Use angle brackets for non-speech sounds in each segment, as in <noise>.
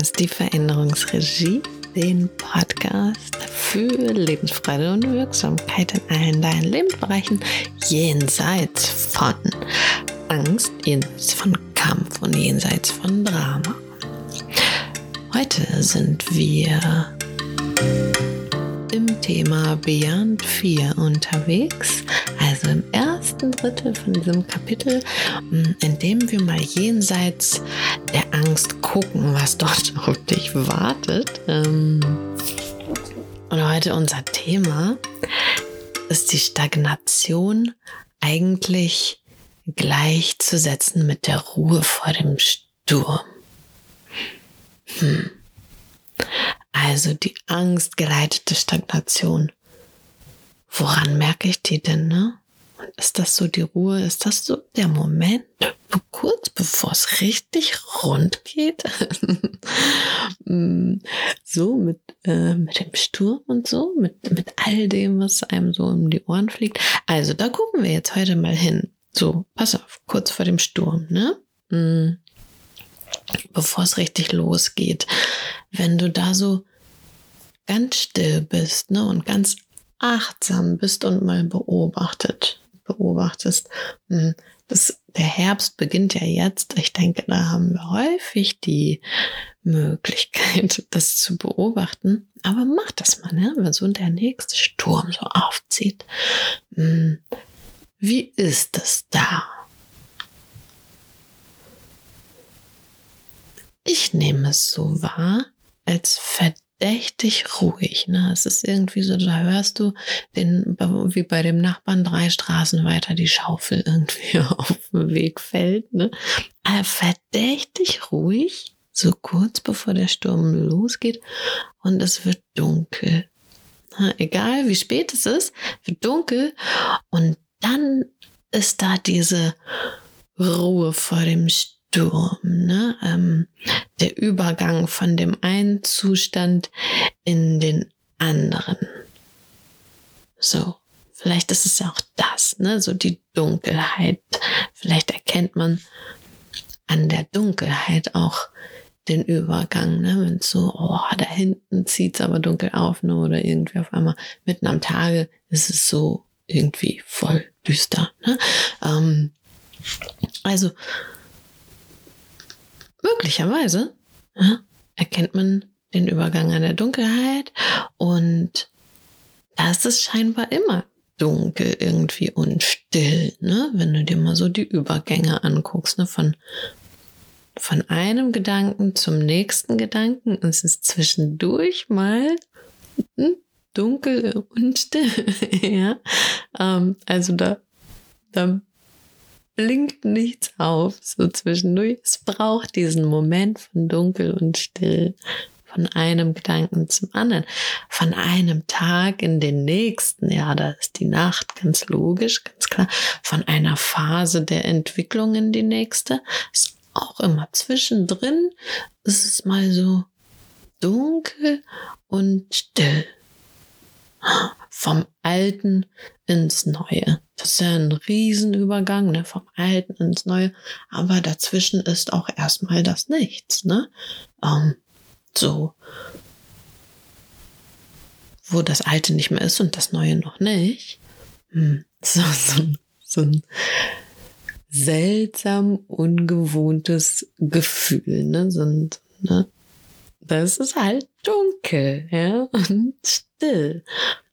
hörst die Veränderungsregie, den Podcast für Lebensfreude und Wirksamkeit in allen deinen Lebensbereichen jenseits von Angst, jenseits von Kampf und jenseits von Drama. Heute sind wir im Thema Beyond 4 unterwegs, also im ersten Drittel von diesem Kapitel, mm, in dem wir mal jenseits der Angst gucken, was dort <laughs> auf dich wartet. Ähm, und heute unser Thema ist die Stagnation eigentlich gleichzusetzen mit der Ruhe vor dem Sturm. Hm. Also die angstgeleitete Stagnation. Woran merke ich die denn, ne? Ist das so die Ruhe? Ist das so der Moment, kurz bevor es richtig rund geht? <laughs> Mm, so mit, äh, mit dem Sturm und so, mit, mit all dem, was einem so um die Ohren fliegt. Also da gucken wir jetzt heute mal hin. So, pass auf, kurz vor dem Sturm, ne? Mm, bevor es richtig losgeht. Wenn du da so ganz still bist ne, und ganz achtsam bist und mal beobachtet, beobachtest, hm, das, der Herbst beginnt ja jetzt. Ich denke, da haben wir häufig die Möglichkeit, <laughs> das zu beobachten. Aber mach das mal, ne? wenn so der nächste Sturm so aufzieht. Hm, wie ist es da? Ich nehme es so wahr, als verdammt verdächtig ruhig. Ne? Es ist irgendwie so, da hörst du den, wie bei dem Nachbarn drei Straßen weiter die Schaufel <laughs> irgendwie auf dem Weg fällt. Ne? Aber verdächtig ruhig, so kurz bevor der Sturm losgeht und es wird dunkel. Na, egal wie spät es ist, wird dunkel und dann ist da diese Ruhe vor dem Sturm Sturm, ne? Ähm, der Übergang von dem einen Zustand in den anderen. So, vielleicht ist es auch das, ne? So die Dunkelheit. Vielleicht erkennt man an der Dunkelheit auch den Übergang, ne? Wenn so, oh, da hinten zieht es aber dunkel auf, ne? Oder irgendwie auf einmal mitten am Tage ist es so irgendwie voll düster, ne? Ähm, also, möglicherweise ja, erkennt man den Übergang an der Dunkelheit und da ist es scheinbar immer dunkel irgendwie und still, ne? Wenn du dir mal so die Übergänge anguckst, ne? Von, von einem Gedanken zum nächsten Gedanken ist es zwischendurch mal hm, dunkel und still, <laughs> ja? Ähm, also da, da blinkt nichts auf, so zwischendurch. Es braucht diesen Moment von dunkel und still, von einem Gedanken zum anderen, von einem Tag in den nächsten. Ja, da ist die Nacht ganz logisch, ganz klar. Von einer Phase der Entwicklung in die nächste. Ist auch immer zwischendrin. Ist es mal so dunkel und still vom Alten ins Neue. Das ist ja ein Riesenübergang, ne, vom Alten ins Neue. Aber dazwischen ist auch erstmal das Nichts, ne? Ähm, so. Wo das Alte nicht mehr ist und das Neue noch nicht. Hm. <laughs> So, so, so ein seltsam ungewohntes Gefühl, ne? So ein, ne? Das ist halt dunkel, ja, und still.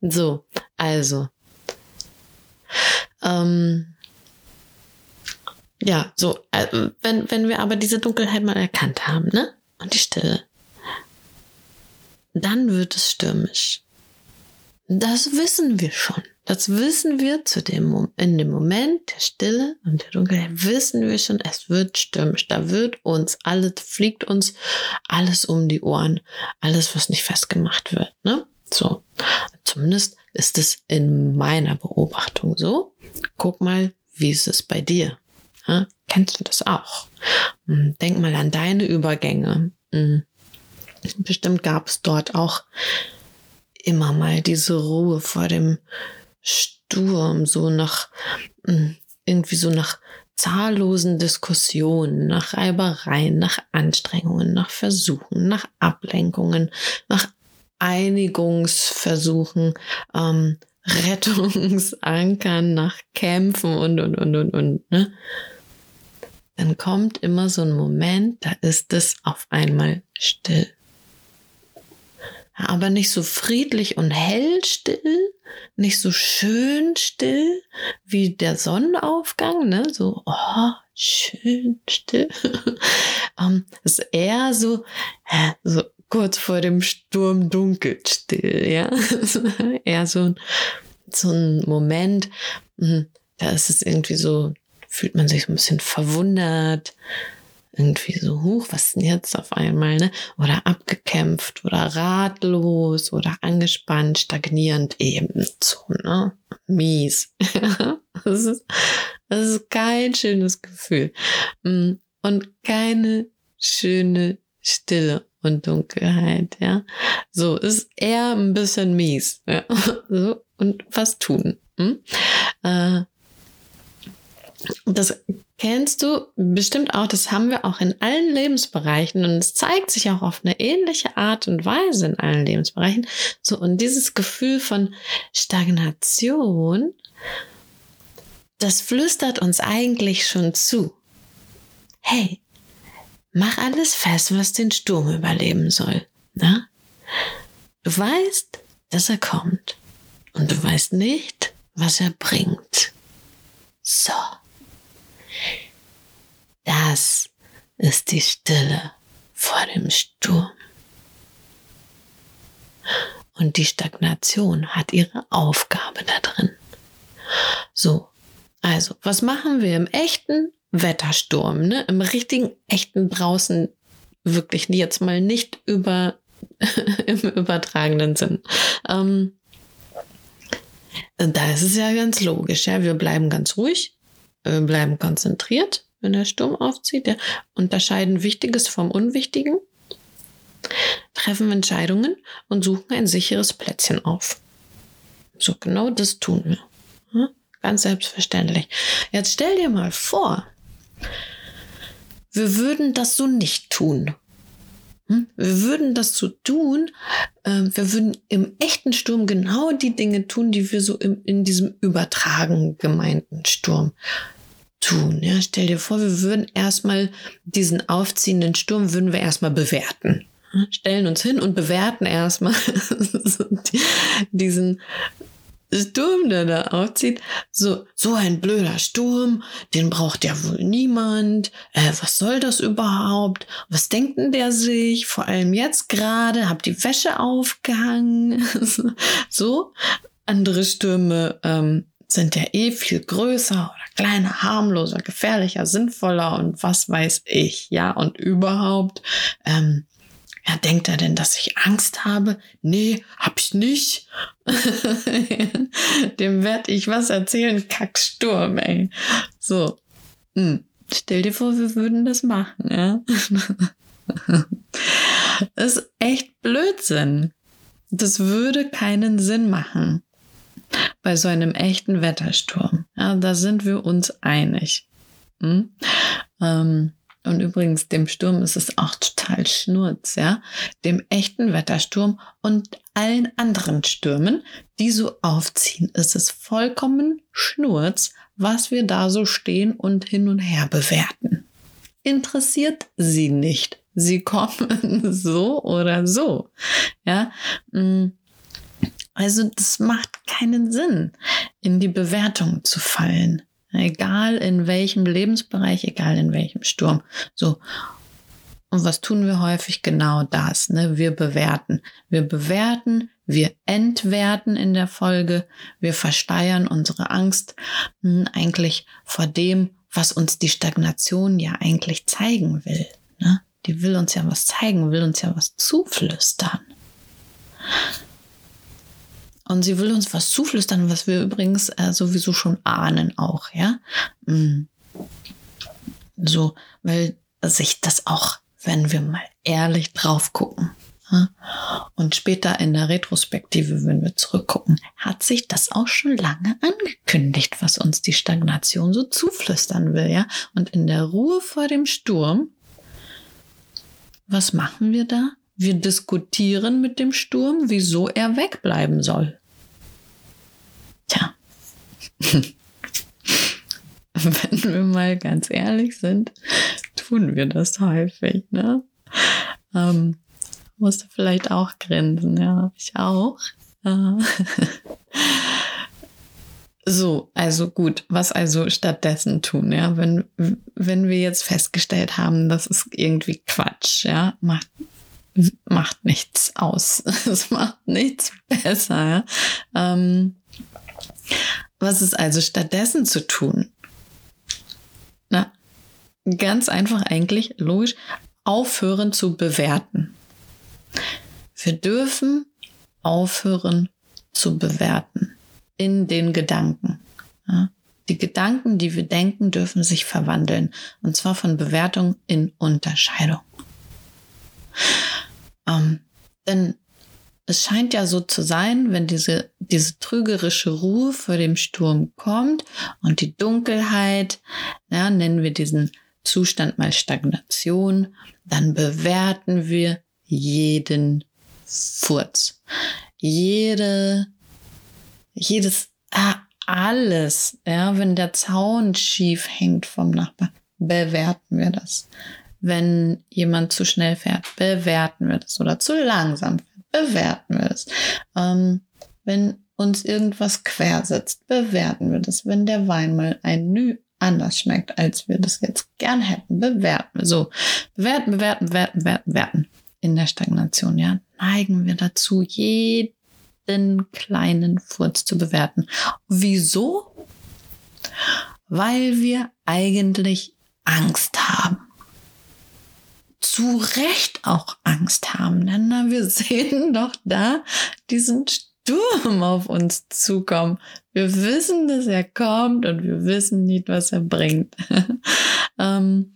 So, also. Ähm, ja, so, äh, wenn, wenn wir aber diese Dunkelheit mal erkannt haben, ne? Und die Stille, dann wird es stürmisch. Das wissen wir schon. Das wissen wir zu dem, in dem Moment der Stille und der Dunkelheit wissen wir schon, es wird stürmisch. Da wird uns alles, fliegt uns alles um die Ohren. Alles, was nicht festgemacht wird, ne? So. Zumindest ist es in meiner Beobachtung so. Guck mal, wie ist es bei dir? Ja? Kennst du das auch? Hm, denk mal an deine Übergänge. Hm. Bestimmt gab es dort auch immer mal diese Ruhe vor dem Sturm, so nach, hm, irgendwie so nach zahllosen Diskussionen, nach Reibereien, nach Anstrengungen, nach Versuchen, nach Ablenkungen, nach Einigungsversuchen, ähm, <laughs> Rettungsankern, nach Kämpfen und, und, und, und, und, ne? Dann kommt immer so ein Moment, da ist es auf einmal still. Aber nicht so friedlich und hell still, nicht so schön still wie der Sonnenaufgang, ne? So, oh, schön still. <laughs> um, ist eher so, so kurz vor dem Sturm dunkel still, ja. <laughs> eher so, so ein Moment, hm, da ist es irgendwie so, fühlt man sich so ein bisschen verwundert, irgendwie so hoch, was denn jetzt auf einmal, ne? Oder abgekämpft oder ratlos oder angespannt, stagnierend eben so, ne? Mies. <laughs> das, ist, das ist kein schönes Gefühl. Mm, und keine schöne Stille und Dunkelheit, ja. So, ist eher ein bisschen mies, ja. <laughs> So, und was tun. Hm? Äh, das kennst du bestimmt auch, das haben wir auch in allen Lebensbereichen und es zeigt sich auch auf eine ähnliche Art und Weise in allen Lebensbereichen. So, und dieses Gefühl von Stagnation, das flüstert uns eigentlich schon zu. Hey, mach alles fest, was den Sturm überleben soll. Na? Du weißt, dass er kommt und du weißt nicht, was er bringt. So. Das ist die Stille vor dem Sturm. Und die Stagnation hat ihre Aufgabe da drin. So, also, was machen wir im echten Wettersturm, ne? Im richtigen, echten draußen, wirklich jetzt mal nicht über <laughs> im übertragenen Sinn. Ähm, da ist es ja ganz logisch, ja. Wir bleiben ganz ruhig, wir bleiben konzentriert, wenn der Sturm aufzieht. Wir unterscheiden Wichtiges vom Unwichtigen, treffen Entscheidungen und suchen ein sicheres Plätzchen auf. So genau das tun wir. Ja? Ganz selbstverständlich. Jetzt stell dir mal vor, wir würden das so nicht tun. Hm? Wir würden das so tun, äh, wir würden im echten Sturm genau die Dinge tun, die wir so im, in diesem übertragen gemeinten Sturm tun. Ja, stell dir vor, wir würden erstmal diesen aufziehenden Sturm würden wir erstmal bewerten. Stellen uns hin und bewerten erstmal <laughs> diesen Sturm, der da aufzieht. So, so ein blöder Sturm, den braucht ja wohl niemand. Äh, was soll das überhaupt? Was denkt denn der sich? Vor allem jetzt gerade, hab die Wäsche aufgehangen. <laughs> so, andere Stürme ähm, sind ja eh viel größer oder kleiner, harmloser, gefährlicher, sinnvoller und was weiß ich, ja, und überhaupt. Ähm, ja, denkt er denn, dass ich Angst habe? Nee, hab ich nicht. <laughs> Dem werd ich was erzählen, Kacksturm, ey. So. Hm. Stell dir vor, wir würden das machen, ja. das <laughs> ist echt Blödsinn. Das würde keinen Sinn machen bei so einem echten Wettersturm. Ja, da sind wir uns einig. Hm? Ähm, und übrigens, dem Sturm ist es auch total schnurz, ja. Dem echten Wettersturm und allen anderen Stürmen, die so aufziehen, ist es vollkommen schnurz, was wir da so stehen und hin und her bewerten. Interessiert sie nicht. Sie kommen <laughs> so oder so. Ja. Hm. Also das macht keinen Sinn, in die Bewertung zu fallen. Egal in welchem Lebensbereich, egal in welchem Sturm. So. Und was tun wir häufig? Genau das. Ne? Wir bewerten. Wir bewerten, wir entwerten in der Folge, wir versteiern unsere Angst mh, hm, eigentlich vor dem, was uns die Stagnation ja eigentlich zeigen will. Ne? Die will uns ja was zeigen, will uns ja was zuflüstern. Und sie will uns was zuflüstern, was wir übrigens äh, sowieso schon ahnen auch, ja. Mm. So, weil sich das auch, wenn wir mal ehrlich drauf gucken, Und später in der Retrospektive, wenn wir zurückgucken, hat sich das auch schon lange angekündigt, was uns die Stagnation so zuflüstern will, ja. Und in der Ruhe vor dem Sturm, was machen wir da? Wir diskutieren mit dem Sturm, wieso er wegbleiben soll. Tja. <laughs> wenn wir mal ganz ehrlich sind, tun wir das häufig, ne? Ähm, musste vielleicht auch grinsen, ja, ich auch. Äh. <laughs> So, also gut, was also stattdessen tun, ja, wenn, wenn wir jetzt festgestellt haben, das ist irgendwie Quatsch, ja, macht, macht nichts aus. <laughs> Es macht nichts besser, ja. Ähm, was ist also stattdessen zu tun? Na, ganz einfach eigentlich, logisch, aufhören zu bewerten. Wir dürfen aufhören zu bewerten in den Gedanken. Ja? Die Gedanken, die wir denken, dürfen sich verwandeln. Und zwar von Bewertung in Unterscheidung. Ähm, denn es scheint ja so zu sein, wenn diese, diese trügerische Ruhe vor dem Sturm kommt und die Dunkelheit, ja, nennen wir diesen Zustand mal Stagnation, dann bewerten wir jeden Furz. Jede, jedes, ah, alles, ja, wenn der Zaun schief hängt vom Nachbarn, bewerten wir das. Wenn jemand zu schnell fährt, bewerten wir das. Oder zu langsam fährt, bewerten wir das. Ähm, wenn uns irgendwas quer sitzt, bewerten wir das. Wenn der Wein mal ein Nü anders schmeckt, als wir das jetzt gern hätten, bewerten wir so. Bewerten, bewerten, bewerten, bewerten, bewerten in der Stagnation, ja, neigen wir dazu, jeden kleinen Furz zu bewerten. Wieso? Weil wir eigentlich Angst haben. Zu Recht auch Angst haben, denn na, wir <laughs> sehen doch da diesen Sturm auf uns zukommen. Wir wissen, dass er kommt und wir wissen nicht, was er bringt. <laughs> ähm,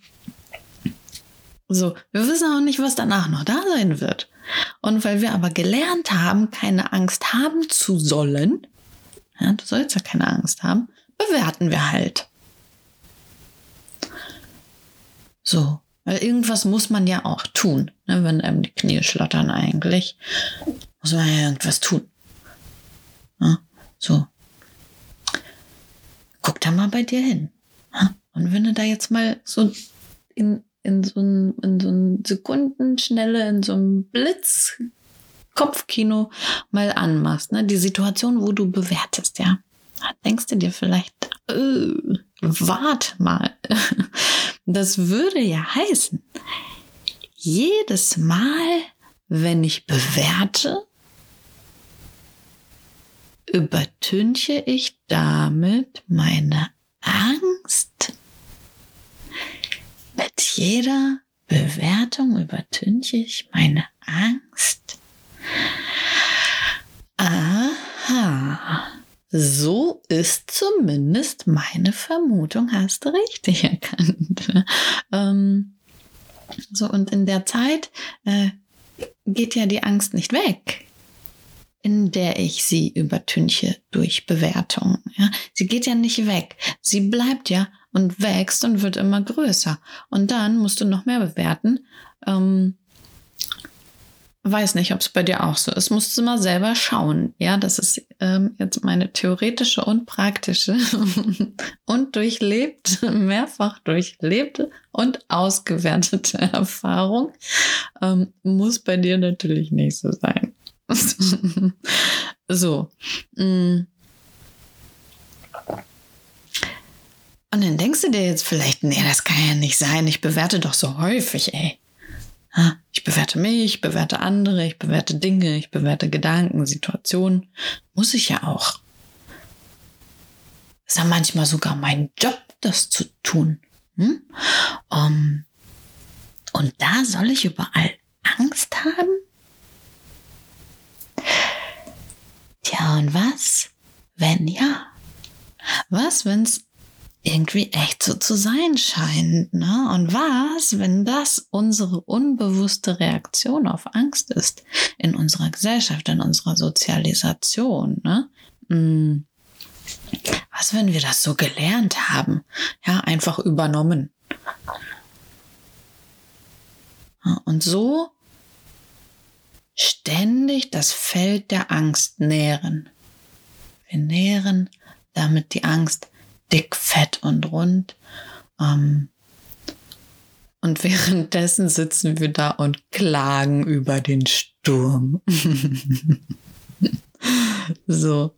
so, wir wissen auch nicht, was danach noch da sein wird. Und weil wir aber gelernt haben, keine Angst haben zu sollen, ja, du sollst ja keine Angst haben, bewerten wir halt. So, weil irgendwas muss man ja auch tun, ne, wenn einem die Knie schlottern eigentlich, muss man ja irgendwas tun. Ja, so. Guck da mal bei dir hin. Ja, und wenn du da jetzt mal so in in so ein, in so Sekundenschnelle, in so einem Blitz Kopfkino mal anmachst, ne? Die Situation, wo du bewertest, ja. denkst du dir vielleicht, äh, wart mal. <laughs> Das würde ja heißen, jedes Mal, wenn ich bewerte, übertünche ich damit meine Angst mit jeder Bewertung übertünche ich meine Angst. Aha. So ist zumindest meine Vermutung, hast du richtig <laughs> erkannt. ähm, so, und in der Zeit äh, geht ja die Angst nicht weg, in der ich sie übertünche durch Bewertungen. Ja? Sie geht ja nicht weg. Sie bleibt ja und wächst und wird immer größer. Und dann musst du noch mehr bewerten. Ähm, weiß nicht, ob es bei dir auch so ist. Musst du mal selber schauen. Ja, das ist ähm, jetzt meine theoretische und praktische <laughs> und durchlebte, mehrfach durchlebte und ausgewertete <laughs> Erfahrung. Ähm, muss bei dir natürlich nicht so sein. <laughs> so. Mm. Und dann denkst du dir jetzt vielleicht, nee, das kann ja nicht sein. Ich bewerte doch so häufig, ey. Ich bewerte mich, ich bewerte andere, ich bewerte Dinge, ich bewerte Gedanken, Situationen. Muss ich ja auch. Ist ja manchmal sogar mein Job, das zu tun. Hm? Um, und da soll ich überall Angst haben? Tja, und was, wenn ja? Was, wenn es irgendwie echt so zu sein scheint. Ne? Und was, wenn das unsere unbewusste Reaktion auf Angst ist in unserer Gesellschaft, in unserer Sozialisation? Ne? Hm. Was, wenn wir das so gelernt haben? Ja, einfach übernommen. Und so ständig das Feld der Angst nähren. Wir nähren damit die Angst dick, fett und rund. Ähm, und währenddessen sitzen wir da und klagen über den Sturm. <laughs> so.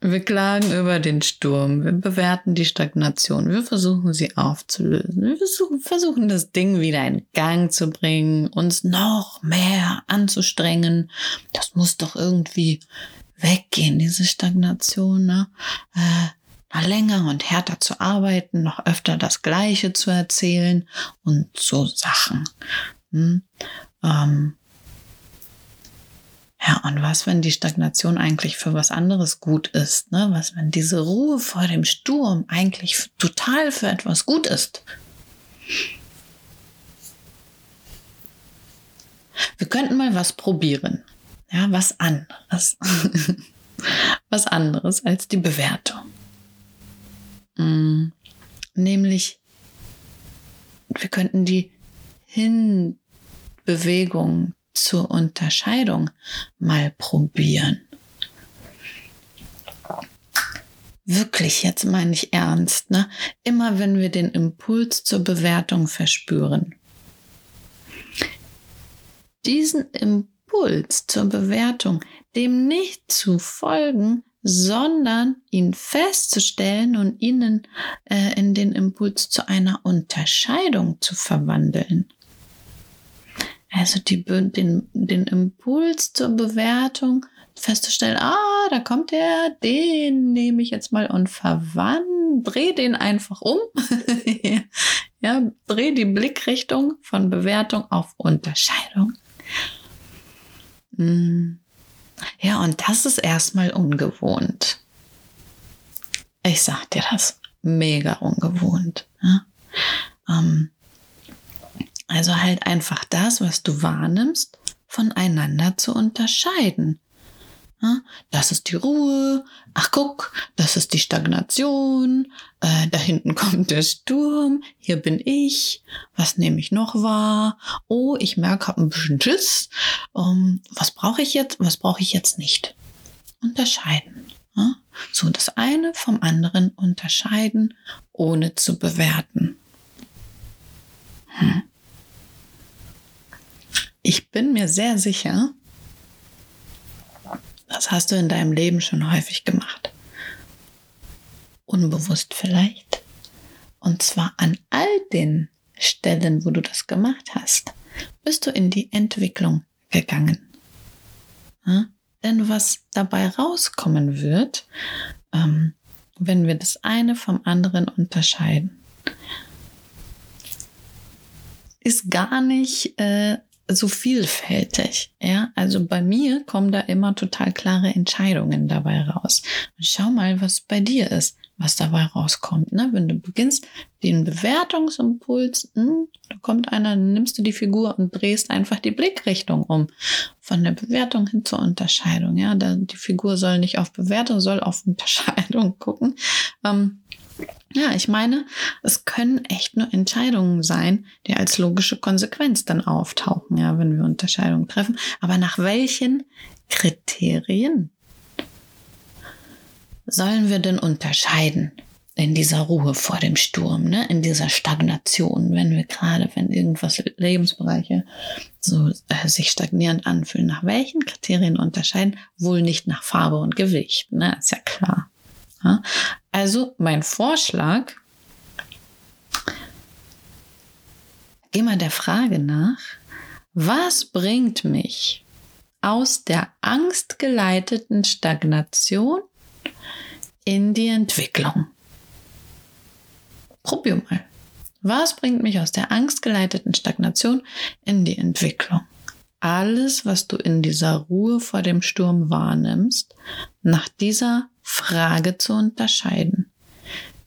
Wir klagen über den Sturm, wir bewerten die Stagnation, wir versuchen sie aufzulösen, wir versuchen, versuchen das Ding wieder in Gang zu bringen, uns noch mehr anzustrengen. Das muss doch irgendwie weggehen, diese Stagnation, ne? Äh, länger und härter zu arbeiten, noch öfter das Gleiche zu erzählen und so Sachen. Hm? Ähm, ja, und was, wenn die Stagnation eigentlich für was anderes gut ist? Ne? Was, wenn diese Ruhe vor dem Sturm eigentlich total für etwas gut ist? Wir könnten mal was probieren. Ja, was anderes. <laughs> was anderes als die Bewertung. Mm, nämlich, wir könnten die Hinbewegung zur Unterscheidung mal probieren. Wirklich, jetzt meine ich ernst, ne? Immer wenn wir den Impuls zur Bewertung verspüren. Diesen Impuls zur Bewertung, dem nicht zu folgen, sondern ihn festzustellen und ihnen äh, in den Impuls zu einer Unterscheidung zu verwandeln. Also die, den, den Impuls zur Bewertung festzustellen, ah, da kommt er, den nehme ich jetzt mal und verwandle, dreh den einfach um. <laughs> ja, dreh die Blickrichtung von Bewertung auf Unterscheidung. Hm. Ja, und das ist erstmal ungewohnt. Ich sag dir das. Mega ungewohnt. Ja? Ähm, also halt einfach das, was du wahrnimmst, voneinander zu unterscheiden. Das ist die Ruhe. Ach guck, das ist die Stagnation. Äh, da hinten <laughs> kommt der Sturm. Hier bin ich. Was nehme ich noch wahr? Oh, ich merke, habe ein bisschen Schiss. Um, was brauche ich jetzt? Was brauche ich jetzt nicht? Unterscheiden. So das eine vom anderen unterscheiden, ohne zu bewerten. Hm. Ich bin mir sehr sicher, das hast du in deinem Leben schon häufig gemacht. Unbewusst vielleicht. Und zwar an all den Stellen, wo du das gemacht hast, bist du in die Entwicklung gegangen. Ja? Denn was dabei rauskommen wird, ähm, wenn wir das eine vom anderen unterscheiden, ist gar nicht äh, so vielfältig. Ja, also bei mir kommen da immer total klare Entscheidungen dabei raus. Und schau mal, was bei dir ist, was dabei rauskommt. Ne? Wenn du beginnst, den Bewertungsimpuls, hm, da kommt einer, nimmst du die Figur und drehst einfach die Blickrichtung um. Von der Bewertung hin zur Unterscheidung. Ja, da, die Figur soll nicht auf Bewertung, soll auf Unterscheidung <laughs> gucken. Ähm, ja, ich meine, es können echt nur Entscheidungen sein, die als logische Konsequenz dann auftauchen, ja, wenn wir Unterscheidungen treffen. Aber nach welchen Kriterien sollen wir denn unterscheiden in dieser Ruhe vor dem Sturm, ne? in dieser Stagnation, wenn wir gerade, wenn irgendwas Lebensbereiche so äh, sich stagnierend anfühlen, nach welchen Kriterien unterscheiden? Wohl nicht nach Farbe und Gewicht, ne? Ist ja klar. Ja? Also mein Vorschlag, geh mal der Frage nach, was bringt mich aus der angstgeleiteten Stagnation in die Entwicklung? Probier mal. Was bringt mich aus der angstgeleiteten Stagnation in die Entwicklung? Alles, was du in dieser Ruhe vor dem Sturm wahrnimmst, nach dieser Frage zu unterscheiden.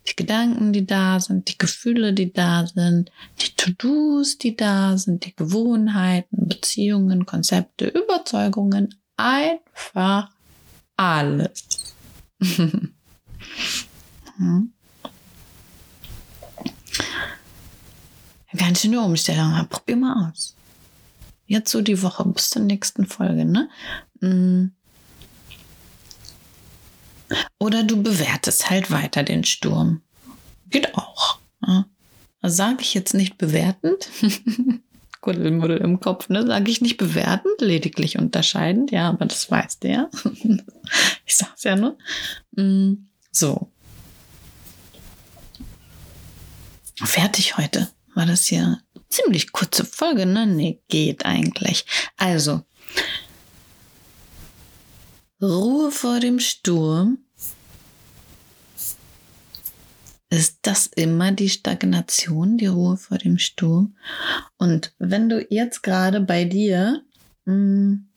Die Gedanken, die da sind, die Gefühle, die da sind, die To-Dos, die da sind, die Gewohnheiten, Beziehungen, Konzepte, Überzeugungen, einfach alles. <laughs> hm. Ganz schöne Umstellung. Probier mal aus. Jetzt so die Woche bis zur nächsten Folge, ne? Mm. Oder du bewertest halt weiter den Sturm. Geht auch. Ja. Sage ich jetzt nicht bewertend. <laughs> Kuddelmuddel im Kopf, ne? Sage ich nicht bewertend, lediglich unterscheidend. Ja, aber das weißt du <laughs> ja. ich sag's ja nur. Mm, so. Fertig heute. War das hier ziemlich kurze Folge, ne? Nee, geht eigentlich. Also, Ruhe vor dem Sturm. Ist das immer die Stagnation, die Ruhe vor dem Sturm? Und wenn du jetzt gerade bei dir mh, hm,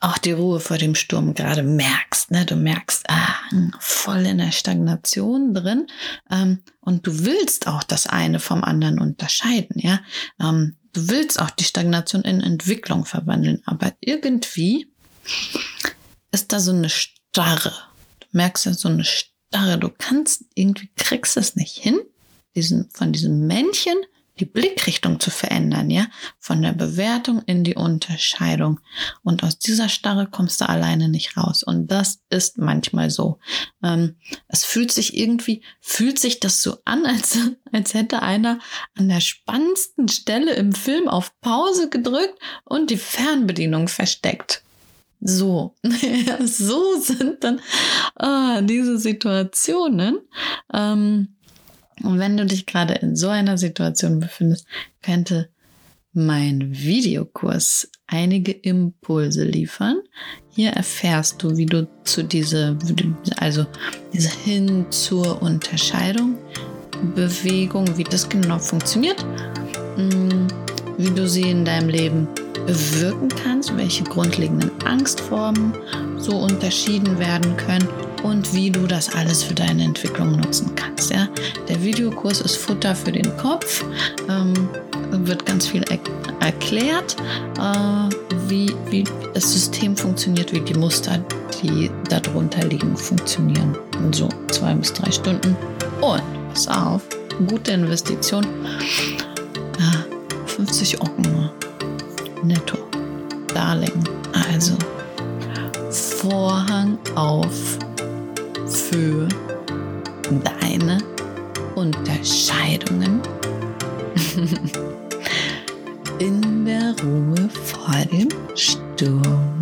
auch die Ruhe vor dem Sturm gerade merkst, ne? du merkst, ah, voll in der Stagnation drin ähm, und du willst auch das eine vom anderen unterscheiden, ja. Ähm, du willst auch die Stagnation in Entwicklung verwandeln, aber irgendwie ist da so eine Starre. Du merkst ja so eine Starre. Du kannst irgendwie kriegst es nicht hin, diesen, von diesem Männchen die Blickrichtung zu verändern, ja, von der Bewertung in die Unterscheidung. Und aus dieser Starre kommst du alleine nicht raus. Und das ist manchmal so. Ähm, es fühlt sich irgendwie, fühlt sich das so an, <laughs> als, als hätte einer an der spannendsten Stelle im Film auf Pause gedrückt und die Fernbedienung versteckt. So, <laughs> so sind dann ah, diese Situationen. Ähm, und wenn du dich gerade in so einer Situation befindest, könnte mein Videokurs einige Impulse liefern. Hier erfährst du, wie du zu dieser, also diese hin zur Unterscheidung Bewegung, wie das genau funktioniert, mm, wie du sie in deinem Leben bewirken kannst, welche grundlegenden Angstformen so unterschieden werden können und wie du das alles für deine Entwicklung nutzen kannst. Ja? Der Videokurs ist Futter für den Kopf, ähm, wird ganz viel er erklärt, äh, wie, wie das System funktioniert, wie die Muster, die darunter liegen, funktionieren. In so zwei bis drei Stunden. Und pass auf, gute Investition. Äh, 50 Euro netto. Darling. Also Vorhang auf für deine Unterscheidungen <laughs> in der Ruhe vor dem Sturm.